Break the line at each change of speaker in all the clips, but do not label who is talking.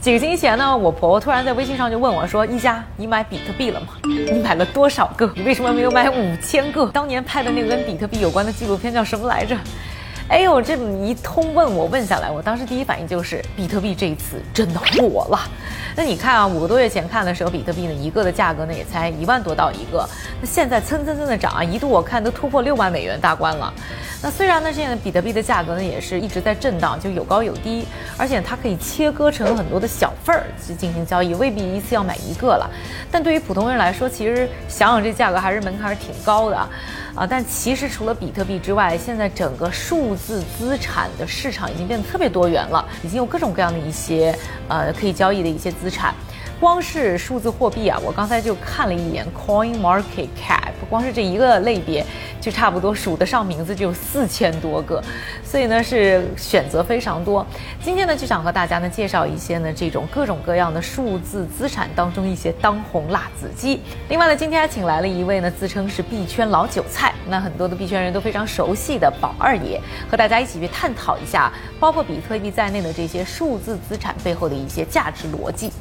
几个星期前呢，我婆婆突然在微信上就问我说：“一加，你买比特币了吗？你买了多少个？你为什么没有买五千个？当年拍的那个跟比特币有关的纪录片叫什么来着？”哎呦，这么一通问我问下来，我当时第一反应就是比特币这一次真的火了。那你看啊，五个多月前看的时候，比特币呢一个的价格呢也才一万多到一个，那现在蹭蹭蹭的涨啊，一度我看都突破六万美元大关了。那虽然呢，现在比特币的价格呢也是一直在震荡，就有高有低，而且它可以切割成很多的小份儿去进行交易，未必一次要买一个了。但对于普通人来说，其实想想这价格还是门槛挺高的啊。但其实除了比特币之外，现在整个数字资产的市场已经变得特别多元了，已经有各种各样的一些呃可以交易的一些资产。光是数字货币啊，我刚才就看了一眼 Coin Market Cap，光是这一个类别就差不多数得上名字就有四千多个，所以呢是选择非常多。今天呢就想和大家呢介绍一些呢这种各种各样的数字资产当中一些当红辣子鸡。另外呢今天还请来了一位呢自称是币圈老韭菜，那很多的币圈人都非常熟悉的宝二爷，和大家一起去探讨一下包括比特币在内的这些数字资产背后的一些价值逻辑。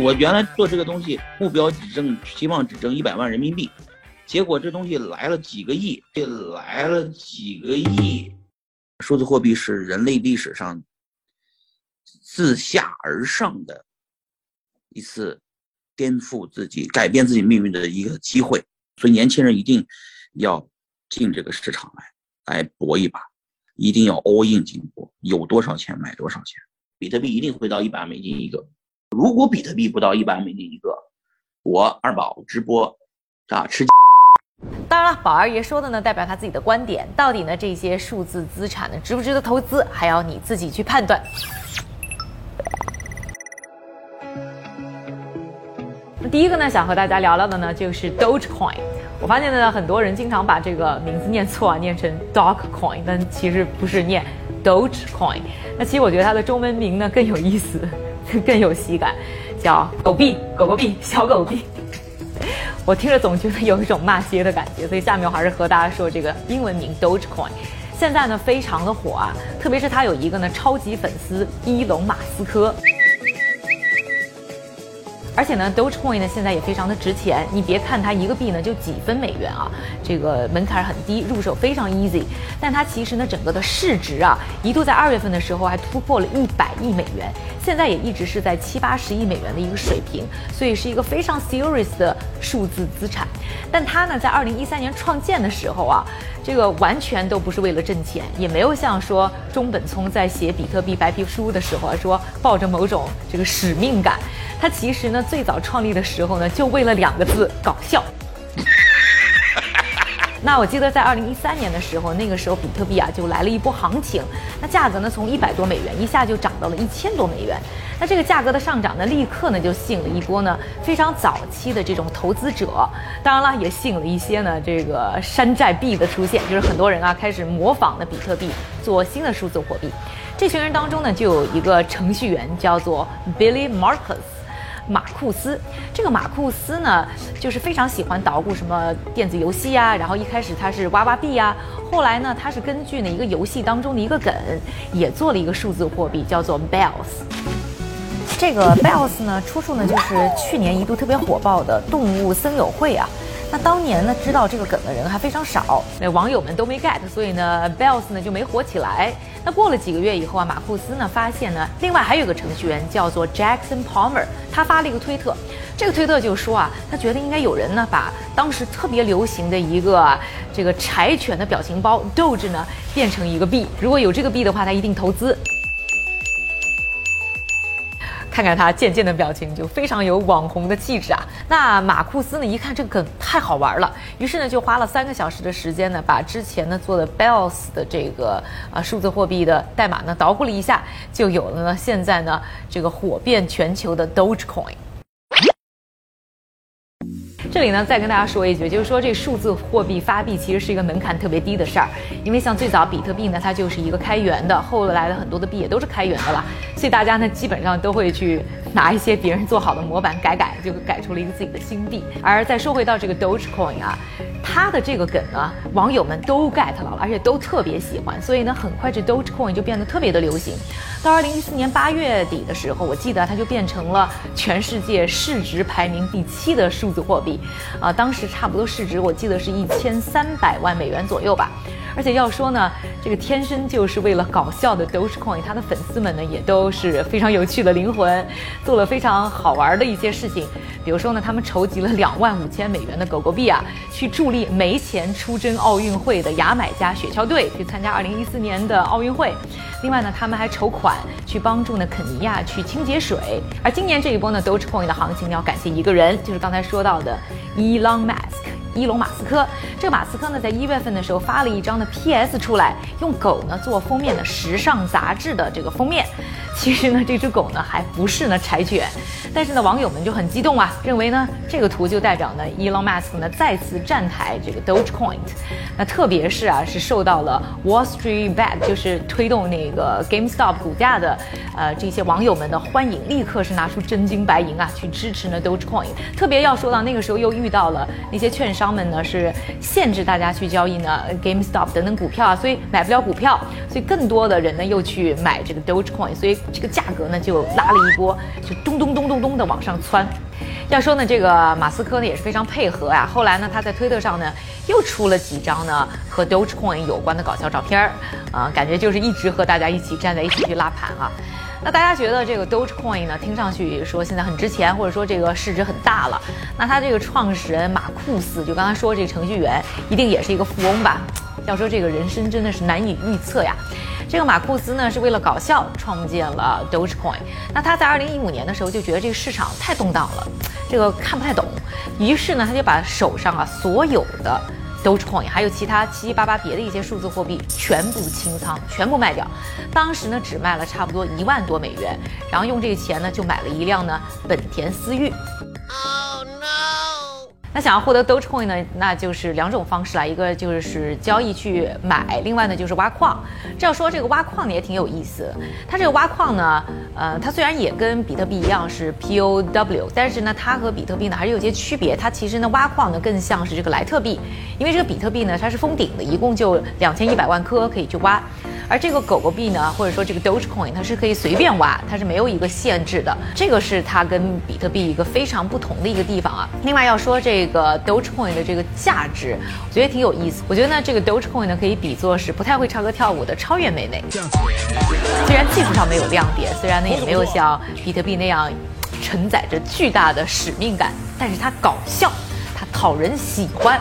我原来做这个东西，目标只挣，希望只挣一百万人民币，结果这东西来了几个亿，这来了几个亿。数字货币是人类历史上自下而上的一次颠覆自己、改变自己命运的一个机会，所以年轻人一定要进这个市场来，来搏一把，一定要 all in 进搏，有多少钱买多少钱。比特币一定会到一百美金一个。如果比特币不到一百美金一个，我二宝直播啊吃。
当然了，宝二爷说的呢，代表他自己的观点。到底呢，这些数字资产呢，值不值得投资，还要你自己去判断。那第一个呢，想和大家聊聊的呢，就是 Dogecoin。我发现呢，很多人经常把这个名字念错啊，念成 Doge Coin，但其实不是念 Dogecoin。那其实我觉得它的中文名呢更有意思。更有喜感，叫狗币、狗狗币、小狗币。我听着总觉得有一种骂街的感觉，所以下面我还是和大家说这个英文名 Dogecoin，现在呢非常的火啊，特别是它有一个呢超级粉丝伊隆马斯克。而且呢，Dogecoin 呢现在也非常的值钱。你别看它一个币呢就几分美元啊，这个门槛很低，入手非常 easy。但它其实呢整个的市值啊，一度在二月份的时候还突破了一百亿美元，现在也一直是在七八十亿美元的一个水平，所以是一个非常 serious 的数字资产。但它呢在二零一三年创建的时候啊，这个完全都不是为了挣钱，也没有像说中本聪在写比特币白皮书的时候啊说抱着某种这个使命感。它其实呢，最早创立的时候呢，就为了两个字搞笑。那我记得在二零一三年的时候，那个时候比特币啊就来了一波行情，那价格呢从一百多美元一下就涨到了一千多美元。那这个价格的上涨呢，立刻呢就吸引了一波呢非常早期的这种投资者，当然了，也吸引了一些呢这个山寨币的出现，就是很多人啊开始模仿的比特币做新的数字货币。这群人当中呢，就有一个程序员叫做 Billy Marcus。马库斯，这个马库斯呢，就是非常喜欢捣鼓什么电子游戏啊。然后一开始他是挖挖币啊，后来呢，他是根据呢一个游戏当中的一个梗，也做了一个数字货币，叫做 Bells。这个 Bells 呢，出处呢就是去年一度特别火爆的动物森友会啊。那当年呢，知道这个梗的人还非常少，那网友们都没 get，所以呢，Bells 呢就没火起来。那过了几个月以后啊，马库斯呢发现呢，另外还有一个程序员叫做 Jackson Palmer，他发了一个推特，这个推特就说啊，他觉得应该有人呢把当时特别流行的一个这个柴犬的表情包 Doge 呢变成一个币，如果有这个币的话，他一定投资。看看他渐渐的表情，就非常有网红的气质啊。那马库斯呢，一看这个梗太好玩了，于是呢就花了三个小时的时间呢，把之前呢做的 Bells 的这个啊数字货币的代码呢捣鼓了一下，就有了呢现在呢这个火遍全球的 Dogecoin。这里呢，再跟大家说一句，就是说这数字货币发币其实是一个门槛特别低的事儿，因为像最早比特币呢，它就是一个开源的，后来的很多的币也都是开源的了，所以大家呢基本上都会去拿一些别人做好的模板改改，就改出了一个自己的新币。而再说回到这个 Dogecoin 啊，它的这个梗呢，网友们都 get 到了，而且都特别喜欢，所以呢，很快这 Dogecoin 就变得特别的流行。到二零一四年八月底的时候，我记得它就变成了全世界市值排名第七的数字货币，啊，当时差不多市值我记得是一千三百万美元左右吧。而且要说呢，这个天生就是为了搞笑的 Dogecoin，它的粉丝们呢也都是非常有趣的灵魂，做了非常好玩的一些事情。比如说呢，他们筹集了两万五千美元的狗狗币啊，去助力没钱出征奥运会的牙买加雪橇队去参加二零一四年的奥运会。另外呢，他们还筹款去帮助呢肯尼亚去清洁水。而今年这一波呢 Dogecoin 的行情要感谢一个人，就是刚才说到的 Elon Musk。伊隆马斯克，这个马斯克呢，在一月份的时候发了一张的 PS 出来，用狗呢做封面的时尚杂志的这个封面。其实呢，这只狗呢还不是呢柴犬，但是呢，网友们就很激动啊，认为呢这个图就代表呢，Elon Musk 呢再次站台这个 Dogecoin。那特别是啊，是受到了 Wall Street Bet，就是推动那个 GameStop 股价的，呃，这些网友们的欢迎，立刻是拿出真金白银啊，去支持呢 Dogecoin。特别要说到那个时候又遇到了那些券商商们呢，是限制大家去交易呢 GameStop 等等股票啊，所以买不了股票，所以更多的人呢又去买这个 Dogecoin，所以。这个价格呢就拉了一波，就咚咚咚咚咚的往上窜。要说呢，这个马斯克呢也是非常配合啊。后来呢，他在推特上呢又出了几张呢和 Dogecoin 有关的搞笑照片儿，啊，感觉就是一直和大家一起站在一起去拉盘啊。那大家觉得这个 Dogecoin 呢，听上去说现在很值钱，或者说这个市值很大了，那他这个创始人马库斯，就刚才说这个程序员，一定也是一个富翁吧？要说这个人生真的是难以预测呀。这个马库斯呢是为了搞笑创建了 Dogecoin。那他在二零一五年的时候就觉得这个市场太动荡了，这个看不太懂，于是呢他就把手上啊所有的都是矿业还有其他七七八八别的一些数字货币全部清仓，全部卖掉。当时呢只卖了差不多一万多美元，然后用这个钱呢就买了一辆呢本田思域。那想要获得 Dogecoin 呢，那就是两种方式啦，一个就是交易去买，另外呢就是挖矿。这要说这个挖矿呢也挺有意思，它这个挖矿呢，呃，它虽然也跟比特币一样是 POW，但是呢它和比特币呢还是有些区别。它其实呢挖矿呢更像是这个莱特币，因为这个比特币呢它是封顶的，一共就两千一百万颗可以去挖。而这个狗狗币呢，或者说这个 Dogecoin，它是可以随便挖，它是没有一个限制的。这个是它跟比特币一个非常不同的一个地方啊。另外要说这个 Dogecoin 的这个价值，我觉得挺有意思。我觉得呢，这个 Dogecoin 呢可以比作是不太会唱歌跳舞的超越妹妹。虽然技术上没有亮点，虽然呢也没有像比特币那样承载着巨大的使命感，但是它搞笑，讨人喜欢。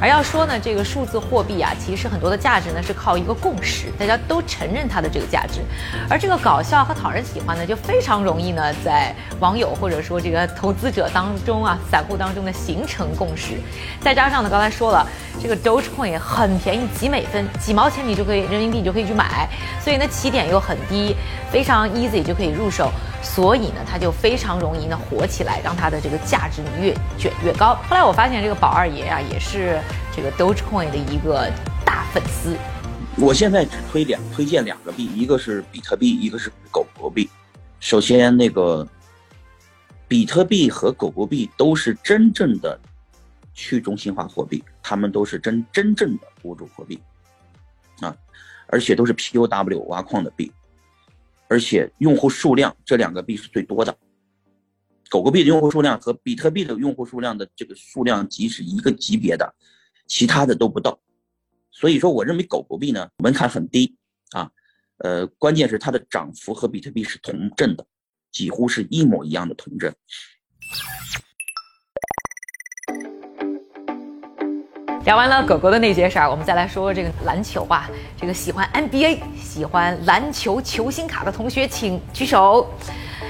而要说呢，这个数字货币啊，其实很多的价值呢是靠一个共识，大家都承认它的这个价值。而这个搞笑和讨人喜欢呢，就非常容易呢在网友或者说这个投资者当中啊，散户当中呢形成共识。再加上呢，刚才说了，这个 Dogecoin 很便宜，几美分、几毛钱你就可以人民币你就可以去买，所以呢起点又很低，非常 easy 就可以入手。所以呢，它就非常容易呢火起来，让它的这个价值越卷越高。后来我发现这个宝二爷啊，也是这个 Dogecoin 的一个大粉丝。
我现在只推两推荐两个币，一个是比特币，一个是狗狗币。首先，那个比特币和狗狗币都是真正的去中心化货币，它们都是真真正的物主货币啊，而且都是 POW 挖矿的币。而且用户数量，这两个币是最多的。狗狗币的用户数量和比特币的用户数量的这个数量级是一个级别的，其他的都不到。所以说，我认为狗狗币呢门槛很低啊，呃，关键是它的涨幅和比特币是同振的，几乎是一模一样的同振。
聊完了狗狗的那些事儿，我们再来说说这个篮球啊。这个喜欢 NBA、喜欢篮球球星卡的同学，请举手。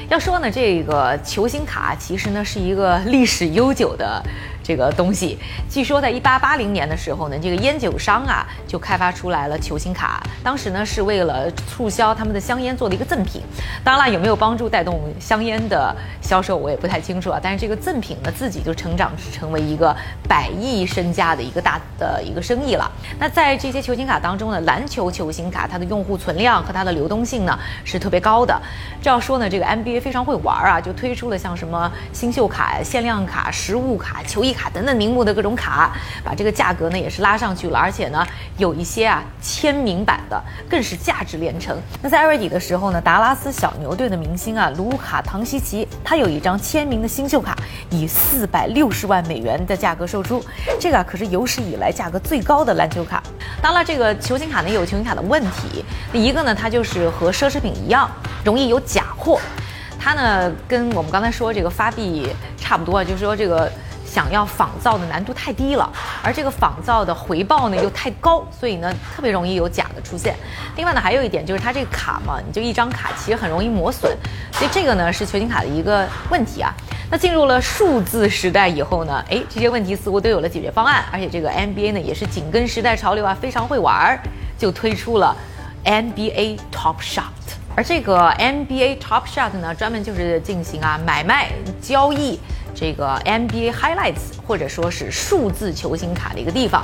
要说呢，这个球星卡其实呢是一个历史悠久的。这个东西。据说在一八八零年的时候呢，这个烟酒商啊就开发出来了球星卡，当时呢是为了促销他们的香烟做的一个赠品。当然了，有没有帮助带动香烟的销售，我也不太清楚啊。但是这个赠品呢，自己就成长成为一个百亿身价的一个大的一个生意了。那在这些球星卡当中呢，篮球球星卡它的用户存量和它的流动性呢是特别高的。这要说呢，这个 NBA 非常会玩啊，就推出了像什么新秀卡、限量卡、实物卡、球衣卡等等名目的各种卡，把这个价格呢也是拉上去了。而且呢，有一些啊签名版的更是价值连城。那在二月底的时候呢，达拉斯小牛队的明星啊卢卡·唐西奇，他有一张签名的新秀卡，以四百六十万美元的价格售出，这个可是有史以来价格最高的篮球卡。当然，这个球星卡呢也有球星卡的问题，一个呢，它就是和奢侈品一样，容易有假货。它呢跟我们刚才说这个发币差不多，就是说这个。想要仿造的难度太低了，而这个仿造的回报呢又太高，所以呢特别容易有假的出现。另外呢还有一点就是它这个卡嘛，你就一张卡其实很容易磨损，所以这个呢是球星卡的一个问题啊。那进入了数字时代以后呢，哎这些问题似乎都有了解决方案，而且这个 NBA 呢也是紧跟时代潮流啊，非常会玩儿，就推出了 NBA Top Shot。而这个 NBA Top Shot 呢专门就是进行啊买卖交易。这个 NBA Highlights 或者说是数字球星卡的一个地方，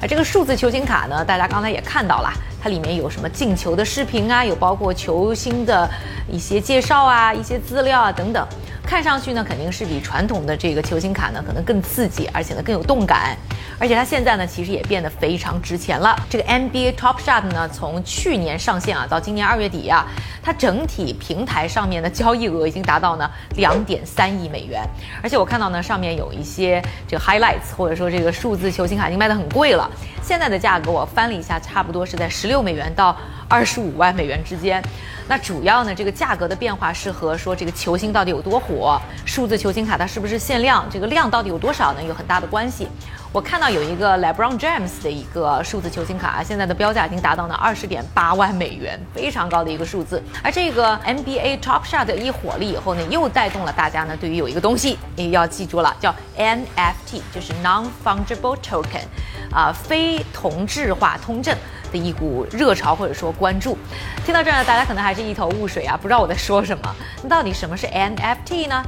啊这个数字球星卡呢，大家刚才也看到了，它里面有什么进球的视频啊，有包括球星的一些介绍啊，一些资料啊等等，看上去呢肯定是比传统的这个球星卡呢可能更刺激，而且呢更有动感。而且它现在呢，其实也变得非常值钱了。这个 NBA Top Shot 呢，从去年上线啊，到今年二月底啊，它整体平台上面的交易额已经达到呢两点三亿美元。而且我看到呢，上面有一些这个 highlights，或者说这个数字球星卡已经卖得很贵了。现在的价格我翻了一下，差不多是在十六美元到二十五万美元之间。那主要呢，这个价格的变化是和说这个球星到底有多火，数字球星卡它是不是限量，这个量到底有多少呢，有很大的关系。我看到有一个 LeBron James 的一个数字球星卡，现在的标价已经达到了二十点八万美元，非常高的一个数字。而这个 NBA Top Shot 一火了以后呢，又带动了大家呢对于有一个东西也要记住了，叫 NFT，就是 Non-Fungible Token，啊，非同质化通证一股热潮或者说关注。听到这儿呢，大家可能还是一头雾水啊，不知道我在说什么。那到底什么是 NFT 呢？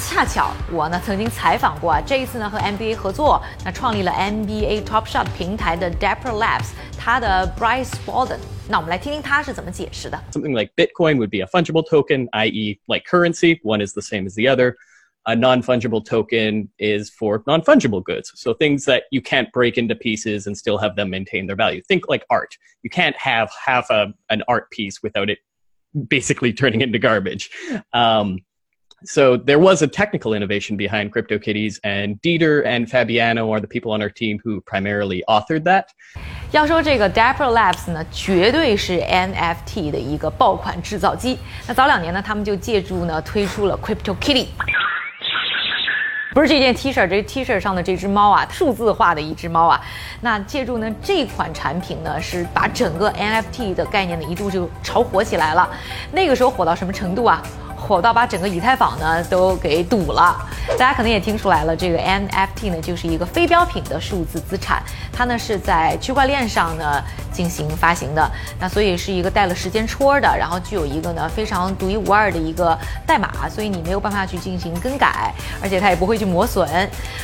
恰巧我呢曾经采访过啊，这一次呢和 NBA 合作，那创立了 NBA Top Shot 平台的 Dapper Labs，他的 Bryce Bolden，那我们来听听他是怎么解释的。
Something like Bitcoin would be a fungible token, i.e., like currency, one is the same as the other. A non fungible token is for non fungible goods. So things that you can't break into pieces and still have them maintain their value. Think like art. You can't have half a, an art piece without it basically turning into garbage. Um, so there was a technical innovation behind CryptoKitties, and Dieter and Fabiano are the people on our team who primarily authored that.
要说这个 Dapper Labs 呢，绝对是 NFT 的一个爆款制造机。那早两年呢，他们就借助呢推出了 CryptoKitty。 不是这件 T 恤，这 T 恤上的这只猫啊，数字化的一只猫啊。那借助呢这款产品呢，是把整个 NFT 的概念呢一度就炒火起来了。那个时候火到什么程度啊？火到把整个以太坊呢都给堵了，大家可能也听出来了，这个 NFT 呢就是一个非标品的数字资产，它呢是在区块链上呢进行发行的，那所以是一个带了时间戳的，然后具有一个呢非常独一无二的一个代码，所以你没有办法去进行更改，而且它也不会去磨损，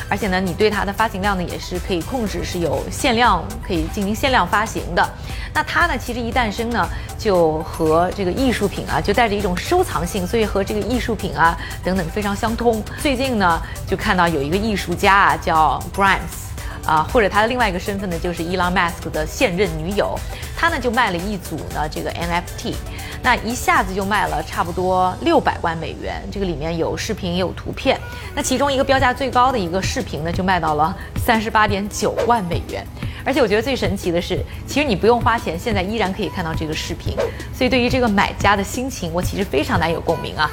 而且呢你对它的发行量呢也是可以控制，是有限量可以进行限量发行的。那它呢其实一诞生呢就和这个艺术品啊就带着一种收藏性，所以。和这个艺术品啊等等非常相通。最近呢，就看到有一个艺术家啊，叫 Grimes，啊，或者他的另外一个身份呢，就是 Elon Musk 的现任女友。他呢就卖了一组呢这个 NFT，那一下子就卖了差不多六百万美元。这个里面有视频也有图片。那其中一个标价最高的一个视频呢，就卖到了三十八点九万美元。而且我觉得最神奇的是，其实你不用花钱，现在依然可以看到这个视频。所以对于这个买家的心情，我其实非常难有共鸣啊。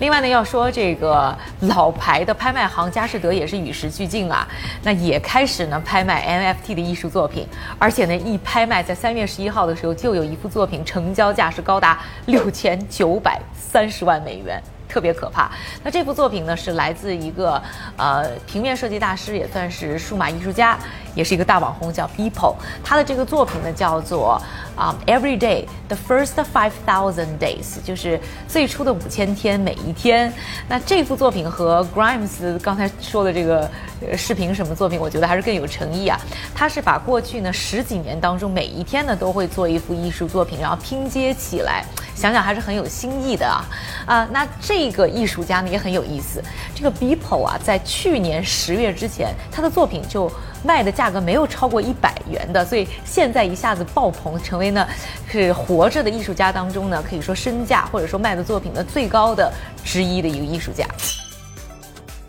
另外呢，要说这个老牌的拍卖行佳士得也是与时俱进啊，那也开始呢拍卖 NFT 的艺术作品，而且呢一拍卖在三月十一号的时候就有一幅作品成交价是高达六千九百三十万美元。特别可怕。那这部作品呢，是来自一个呃平面设计大师，也算是数码艺术家，也是一个大网红，叫 Beeple。他的这个作品呢，叫做啊 Every Day the First Five Thousand Days，就是最初的五千天，每一天。那这幅作品和 Grimes 刚才说的这个视频什么作品，我觉得还是更有诚意啊。他是把过去呢十几年当中每一天呢都会做一幅艺术作品，然后拼接起来。想想还是很有新意的啊啊！那这个艺术家呢也很有意思。这个 Beeple 啊，在去年十月之前，他的作品就卖的价格没有超过一百元的，所以现在一下子爆棚，成为呢是活着的艺术家当中呢，可以说身价或者说卖的作品的最高的之一的一个艺术家。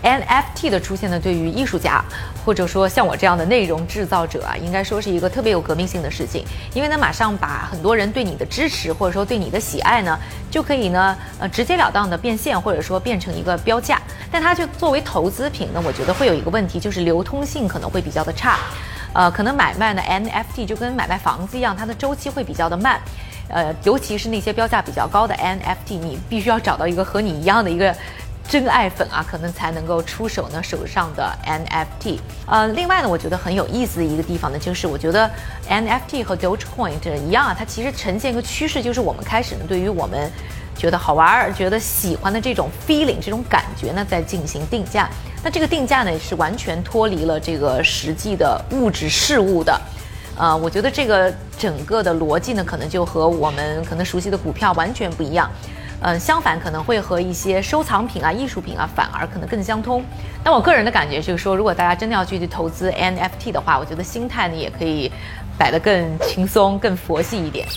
NFT 的出现呢，对于艺术家或者说像我这样的内容制造者啊，应该说是一个特别有革命性的事情，因为呢，马上把很多人对你的支持或者说对你的喜爱呢，就可以呢，呃，直截了当的变现或者说变成一个标价。但它就作为投资品呢，我觉得会有一个问题，就是流通性可能会比较的差，呃，可能买卖呢 NFT 就跟买卖房子一样，它的周期会比较的慢，呃，尤其是那些标价比较高的 NFT，你必须要找到一个和你一样的一个。真爱粉啊，可能才能够出手呢手上的 NFT。呃，另外呢，我觉得很有意思的一个地方呢，就是我觉得 NFT 和 Dogecoin 一样啊，它其实呈现一个趋势，就是我们开始呢，对于我们觉得好玩、觉得喜欢的这种 feeling 这种感觉呢，在进行定价。那这个定价呢，是完全脱离了这个实际的物质事物的。呃，我觉得这个整个的逻辑呢，可能就和我们可能熟悉的股票完全不一样。嗯，相反可能会和一些收藏品啊、艺术品啊，反而可能更相通。但我个人的感觉就是说，如果大家真的要去去投资 NFT 的话，我觉得心态呢也可以摆得更轻松、更佛系一点。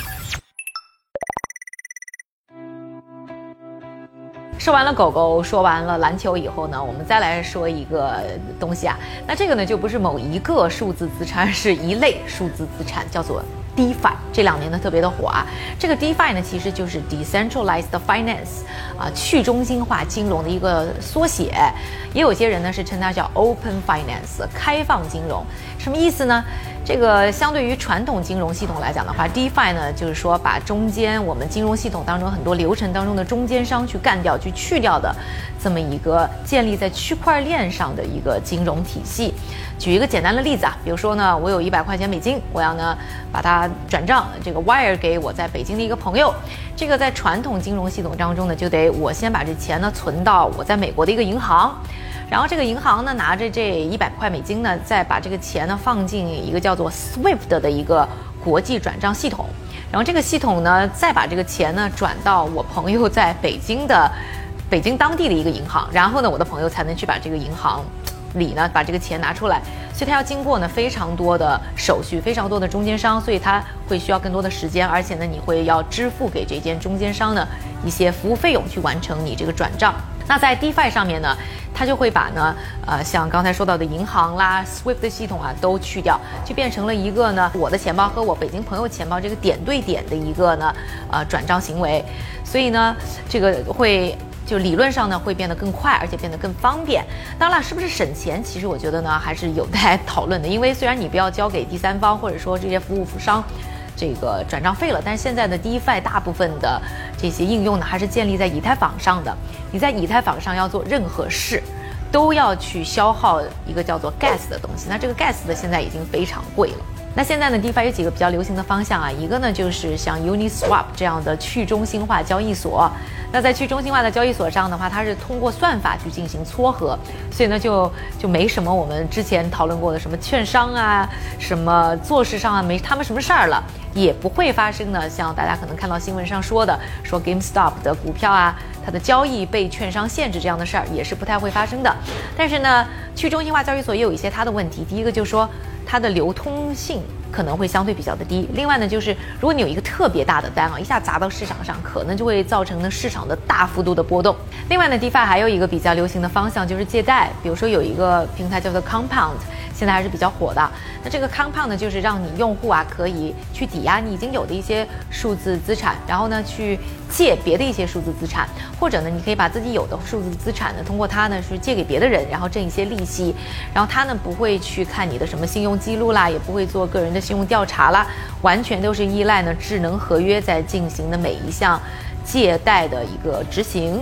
说完了狗狗，说完了篮球以后呢，我们再来说一个东西啊。那这个呢就不是某一个数字资产，是一类数字资产，叫做。DeFi 这两年呢特别的火啊，这个 DeFi 呢其实就是 Decentralized Finance 啊，去中心化金融的一个缩写，也有些人呢是称它叫 Open Finance 开放金融，什么意思呢？这个相对于传统金融系统来讲的话，DeFi 呢就是说把中间我们金融系统当中很多流程当中的中间商去干掉、去去掉的这么一个建立在区块链上的一个金融体系。举一个简单的例子啊，比如说呢，我有一百块钱美金，我要呢把它转账，这个 wire 给我在北京的一个朋友。这个在传统金融系统当中呢，就得我先把这钱呢存到我在美国的一个银行。然后这个银行呢，拿着这一百块美金呢，再把这个钱呢放进一个叫做 SWIFT 的一个国际转账系统，然后这个系统呢，再把这个钱呢转到我朋友在北京的北京当地的一个银行，然后呢，我的朋友才能去把这个银行里呢把这个钱拿出来，所以他要经过呢非常多的手续，非常多的中间商，所以他会需要更多的时间，而且呢，你会要支付给这间中间商呢一些服务费用去完成你这个转账。那在 DeFi 上面呢，它就会把呢，呃，像刚才说到的银行啦、Swift 系统啊都去掉，就变成了一个呢，我的钱包和我北京朋友钱包这个点对点的一个呢，呃，转账行为。所以呢，这个会就理论上呢会变得更快，而且变得更方便。当然了，是不是省钱？其实我觉得呢还是有待讨论的，因为虽然你不要交给第三方或者说这些服务商。这个转账费了，但是现在的 DeFi 大部分的这些应用呢，还是建立在以太坊上的。你在以太坊上要做任何事，都要去消耗一个叫做 Gas 的东西。那这个 Gas 的现在已经非常贵了。那现在呢，DeFi 有几个比较流行的方向啊，一个呢就是像 Uniswap 这样的去中心化交易所。那在去中心化的交易所上的话，它是通过算法去进行撮合，所以呢就就没什么我们之前讨论过的什么券商啊、什么做市上啊，没他们什么事儿了，也不会发生呢。像大家可能看到新闻上说的，说 GameStop 的股票啊，它的交易被券商限制这样的事儿，也是不太会发生的。但是呢，去中心化交易所也有一些它的问题，第一个就是说它的流通性。可能会相对比较的低。另外呢，就是如果你有一个特别大的单啊，一下砸到市场上，可能就会造成呢市场的大幅度的波动。另外呢，DeFi 还有一个比较流行的方向就是借贷，比如说有一个平台叫做 Compound。现在还是比较火的。那这个 Compound 呢，就是让你用户啊可以去抵押你已经有的一些数字资产，然后呢去借别的一些数字资产，或者呢你可以把自己有的数字资产呢通过它呢是借给别的人，然后挣一些利息。然后它呢不会去看你的什么信用记录啦，也不会做个人的信用调查啦，完全都是依赖呢智能合约在进行的每一项借贷的一个执行。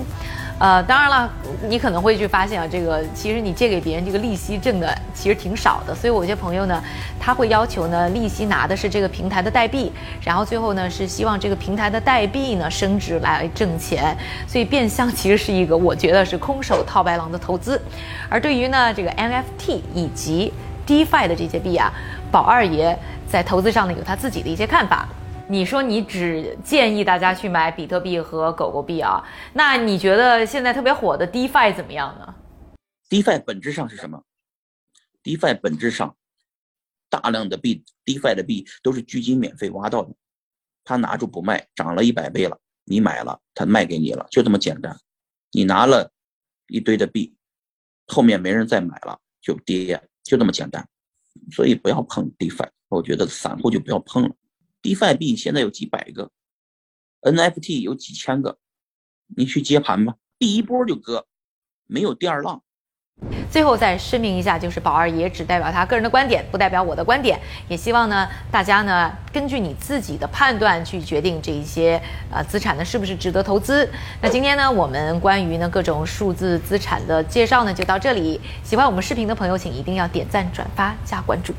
呃，当然了，你可能会去发现啊，这个其实你借给别人这个利息挣的其实挺少的，所以我有些朋友呢，他会要求呢，利息拿的是这个平台的代币，然后最后呢是希望这个平台的代币呢升值来挣钱，所以变相其实是一个我觉得是空手套白狼的投资。而对于呢这个 NFT 以及 DeFi 的这些币啊，宝二爷在投资上呢有他自己的一些看法。你说你只建议大家去买比特币和狗狗币啊？那你觉得现在特别火的 DeFi 怎么样呢
？DeFi 本质上是什么？DeFi 本质上，大量的币，DeFi 的币都是基金免费挖到的，他拿住不卖，涨了一百倍了，你买了，他卖给你了，就这么简单。你拿了一堆的币，后面没人再买了，就跌，就这么简单。所以不要碰 DeFi，我觉得散户就不要碰了。DeFi 币现在有几百个，NFT 有几千个，你去接盘吧，第一波就割，没有第二浪。
最后再声明一下，就是宝二爷只代表他个人的观点，不代表我的观点。也希望呢，大家呢根据你自己的判断去决定这一些呃资产呢是不是值得投资。那今天呢，我们关于呢各种数字资产的介绍呢就到这里。喜欢我们视频的朋友，请一定要点赞、转发、加关注。